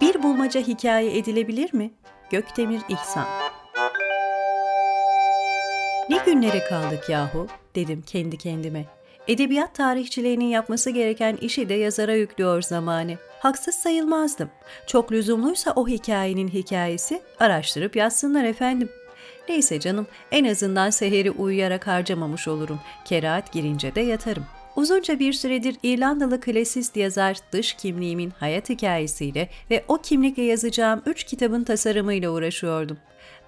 Bir bulmaca hikaye edilebilir mi? Gökdemir İhsan Ne günlere kaldık yahu, dedim kendi kendime. Edebiyat tarihçilerinin yapması gereken işi de yazara yüklüyor zamanı. Haksız sayılmazdım. Çok lüzumluysa o hikayenin hikayesi, araştırıp yazsınlar efendim. Neyse canım, en azından seheri uyuyarak harcamamış olurum. Kerahat girince de yatarım. Uzunca bir süredir İrlandalı klasist yazar dış kimliğimin hayat hikayesiyle ve o kimlikle yazacağım üç kitabın tasarımıyla uğraşıyordum.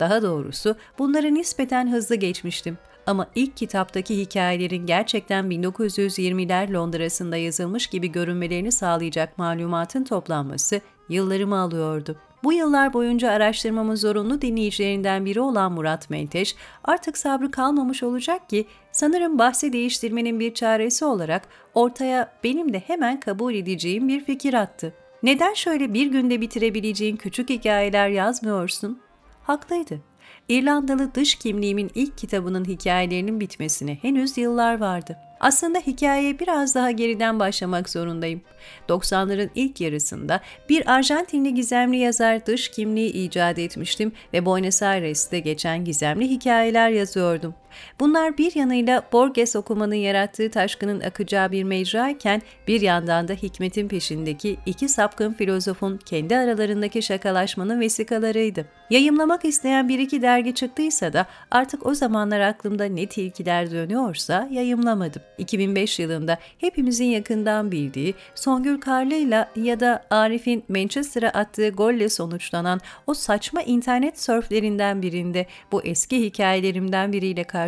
Daha doğrusu bunları nispeten hızlı geçmiştim. Ama ilk kitaptaki hikayelerin gerçekten 1920'ler Londra'sında yazılmış gibi görünmelerini sağlayacak malumatın toplanması yıllarımı alıyordu. Bu yıllar boyunca araştırmamın zorunlu dinleyicilerinden biri olan Murat Menteş artık sabrı kalmamış olacak ki sanırım bahsi değiştirmenin bir çaresi olarak ortaya benim de hemen kabul edeceğim bir fikir attı. Neden şöyle bir günde bitirebileceğin küçük hikayeler yazmıyorsun? Haklıydı. İrlandalı dış kimliğimin ilk kitabının hikayelerinin bitmesine henüz yıllar vardı. Aslında hikayeye biraz daha geriden başlamak zorundayım. 90'ların ilk yarısında bir Arjantinli gizemli yazar dış kimliği icat etmiştim ve Buenos Aires'te geçen gizemli hikayeler yazıyordum. Bunlar bir yanıyla Borges okumanın yarattığı taşkının akacağı bir mecrayken bir yandan da hikmetin peşindeki iki sapkın filozofun kendi aralarındaki şakalaşmanın vesikalarıydı. Yayımlamak isteyen bir iki dergi çıktıysa da artık o zamanlar aklımda ne tilkiler dönüyorsa yayımlamadım. 2005 yılında hepimizin yakından bildiği Songül Karlı'yla ya da Arif'in Manchester'a attığı golle sonuçlanan o saçma internet sörflerinden birinde bu eski hikayelerimden biriyle karşılaştım.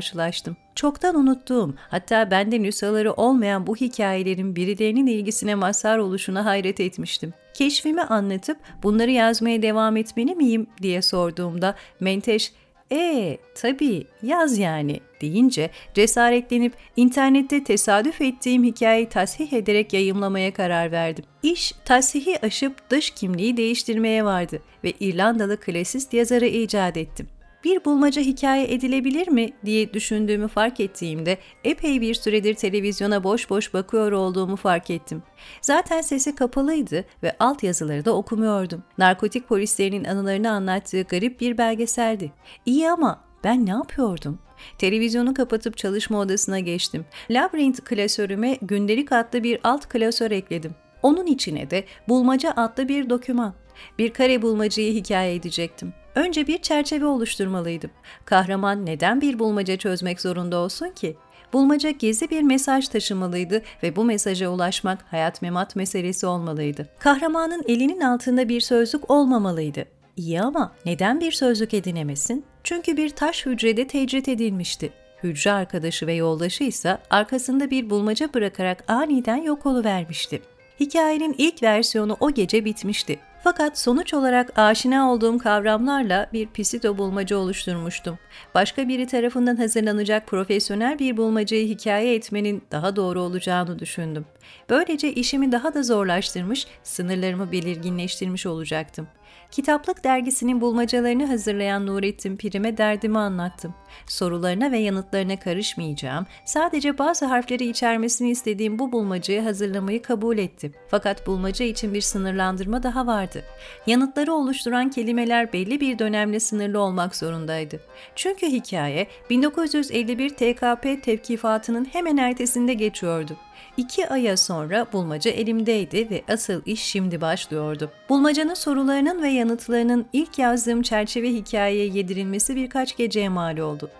Çoktan unuttuğum, hatta bende nüshaları olmayan bu hikayelerin birilerinin ilgisine mazhar oluşuna hayret etmiştim. Keşfimi anlatıp bunları yazmaya devam etmeli miyim diye sorduğumda Menteş ee tabii yaz yani deyince cesaretlenip internette tesadüf ettiğim hikayeyi tasih ederek yayımlamaya karar verdim. İş tasihi aşıp dış kimliği değiştirmeye vardı ve İrlandalı klasist yazarı icat ettim bir bulmaca hikaye edilebilir mi diye düşündüğümü fark ettiğimde epey bir süredir televizyona boş boş bakıyor olduğumu fark ettim. Zaten sesi kapalıydı ve alt yazıları da okumuyordum. Narkotik polislerinin anılarını anlattığı garip bir belgeseldi. İyi ama ben ne yapıyordum? Televizyonu kapatıp çalışma odasına geçtim. Labyrinth klasörüme gündelik adlı bir alt klasör ekledim. Onun içine de bulmaca adlı bir doküman. Bir kare bulmacayı hikaye edecektim. Önce bir çerçeve oluşturmalıydım. Kahraman neden bir bulmaca çözmek zorunda olsun ki? Bulmaca gizli bir mesaj taşımalıydı ve bu mesaja ulaşmak hayat memat meselesi olmalıydı. Kahramanın elinin altında bir sözlük olmamalıydı. İyi ama neden bir sözlük edinemesin? Çünkü bir taş hücrede tecrit edilmişti. Hücre arkadaşı ve yoldaşı ise arkasında bir bulmaca bırakarak aniden yok oluvermişti. Hikayenin ilk versiyonu o gece bitmişti. Fakat sonuç olarak aşina olduğum kavramlarla bir pseudo bulmaca oluşturmuştum. Başka biri tarafından hazırlanacak profesyonel bir bulmacayı hikaye etmenin daha doğru olacağını düşündüm. Böylece işimi daha da zorlaştırmış, sınırlarımı belirginleştirmiş olacaktım. Kitaplık dergisinin bulmacalarını hazırlayan Nurettin Pirim'e derdimi anlattım. Sorularına ve yanıtlarına karışmayacağım, sadece bazı harfleri içermesini istediğim bu bulmacayı hazırlamayı kabul ettim. Fakat bulmaca için bir sınırlandırma daha vardı. Yanıtları oluşturan kelimeler belli bir dönemle sınırlı olmak zorundaydı. Çünkü hikaye 1951 TKP tevkifatının hemen ertesinde geçiyordu. İki aya sonra bulmaca elimdeydi ve asıl iş şimdi başlıyordu. Bulmacanın sorularının ve yanıtlarının ilk yazdığım çerçeve hikayeye yedirilmesi birkaç geceye mal oldu.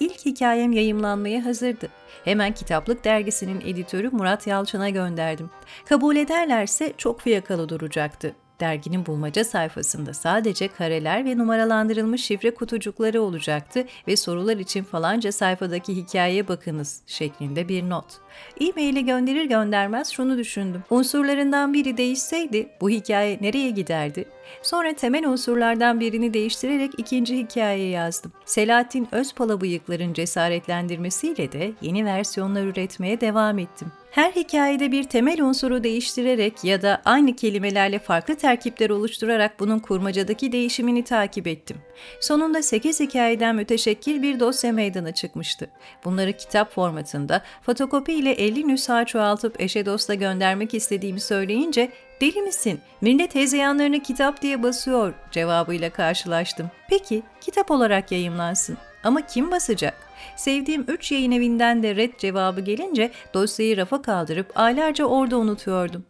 İlk hikayem yayımlanmaya hazırdı. Hemen Kitaplık Dergisi'nin editörü Murat Yalçın'a gönderdim. Kabul ederlerse çok fiyakalı duracaktı. Derginin bulmaca sayfasında sadece kareler ve numaralandırılmış şifre kutucukları olacaktı ve sorular için falanca sayfadaki hikayeye bakınız şeklinde bir not. E-maili gönderir göndermez şunu düşündüm. Unsurlarından biri değişseydi bu hikaye nereye giderdi? Sonra temel unsurlardan birini değiştirerek ikinci hikayeyi yazdım. Selahattin Özpala bıyıkların cesaretlendirmesiyle de yeni versiyonlar üretmeye devam ettim. Her hikayede bir temel unsuru değiştirerek ya da aynı kelimelerle farklı terkipler oluşturarak bunun kurmacadaki değişimini takip ettim. Sonunda 8 hikayeden müteşekkil bir dosya meydana çıkmıştı. Bunları kitap formatında fotokopi ile 50 nüsha çoğaltıp eşe dosta göndermek istediğimi söyleyince Deli misin? Millet hezeyanlarını kitap diye basıyor cevabıyla karşılaştım. Peki kitap olarak yayımlansın. Ama kim basacak? Sevdiğim üç yayın evinden de red cevabı gelince dosyayı rafa kaldırıp aylarca orada unutuyordum.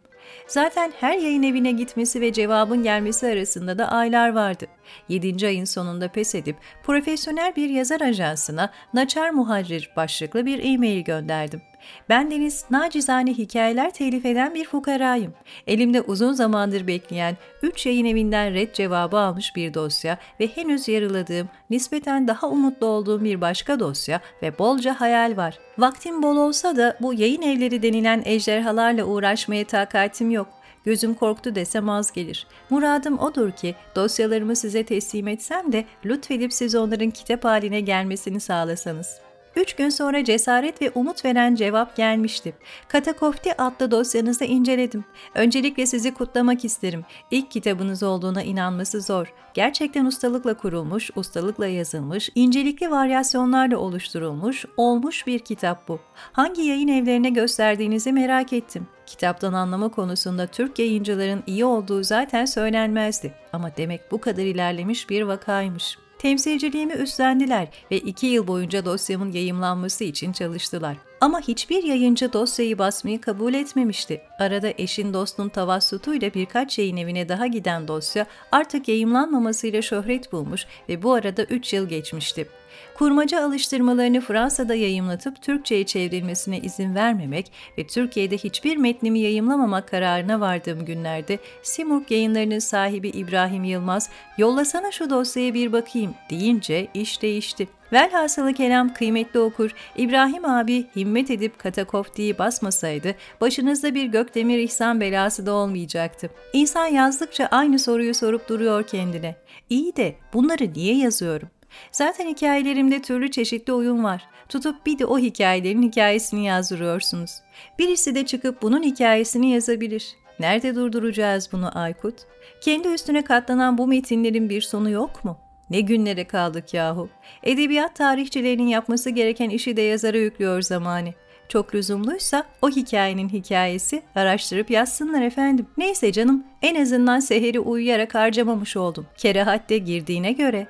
Zaten her yayın evine gitmesi ve cevabın gelmesi arasında da aylar vardı. 7. ayın sonunda pes edip profesyonel bir yazar ajansına Naçar Muharrir başlıklı bir e-mail gönderdim. Ben Deniz nacizane hikayeler telif eden bir fukarayım. Elimde uzun zamandır bekleyen 3 yayın evinden red cevabı almış bir dosya ve henüz yarıladığım, nispeten daha umutlu olduğum bir başka dosya ve bolca hayal var. Vaktim bol olsa da bu yayın evleri denilen ejderhalarla uğraşmaya takatim yok. Gözüm korktu desem az gelir. Muradım odur ki dosyalarımı size teslim etsem de lütfedip siz onların kitap haline gelmesini sağlasanız.'' Üç gün sonra cesaret ve umut veren cevap gelmişti. Katakofti adlı dosyanızı inceledim. Öncelikle sizi kutlamak isterim. İlk kitabınız olduğuna inanması zor. Gerçekten ustalıkla kurulmuş, ustalıkla yazılmış, incelikli varyasyonlarla oluşturulmuş, olmuş bir kitap bu. Hangi yayın evlerine gösterdiğinizi merak ettim. Kitaptan anlama konusunda Türk yayıncıların iyi olduğu zaten söylenmezdi. Ama demek bu kadar ilerlemiş bir vakaymış.'' Temsilciliğimi üstlendiler ve iki yıl boyunca dosyamın yayımlanması için çalıştılar. Ama hiçbir yayıncı dosyayı basmayı kabul etmemişti. Arada eşin dostun tavassutuyla birkaç yayın evine daha giden dosya artık yayımlanmamasıyla şöhret bulmuş ve bu arada 3 yıl geçmişti. Kurmaca alıştırmalarını Fransa'da yayımlatıp Türkçe'ye çevrilmesine izin vermemek ve Türkiye'de hiçbir metnimi yayımlamamak kararına vardığım günlerde Simurg yayınlarının sahibi İbrahim Yılmaz yollasana şu dosyaya bir bakayım deyince iş değişti. Velhasılı kelam kıymetli okur, İbrahim abi himmet edip katakoftiyi basmasaydı başınızda bir gökdemir ihsan belası da olmayacaktı. İnsan yazdıkça aynı soruyu sorup duruyor kendine. İyi de bunları niye yazıyorum? Zaten hikayelerimde türlü çeşitli oyun var. Tutup bir de o hikayelerin hikayesini yazdırıyorsunuz. Birisi de çıkıp bunun hikayesini yazabilir. Nerede durduracağız bunu Aykut? Kendi üstüne katlanan bu metinlerin bir sonu yok mu? Ne günlere kaldık yahu. Edebiyat tarihçilerinin yapması gereken işi de yazara yüklüyor zamanı. Çok lüzumluysa o hikayenin hikayesi araştırıp yazsınlar efendim. Neyse canım en azından seheri uyuyarak harcamamış oldum. Kerahat de girdiğine göre.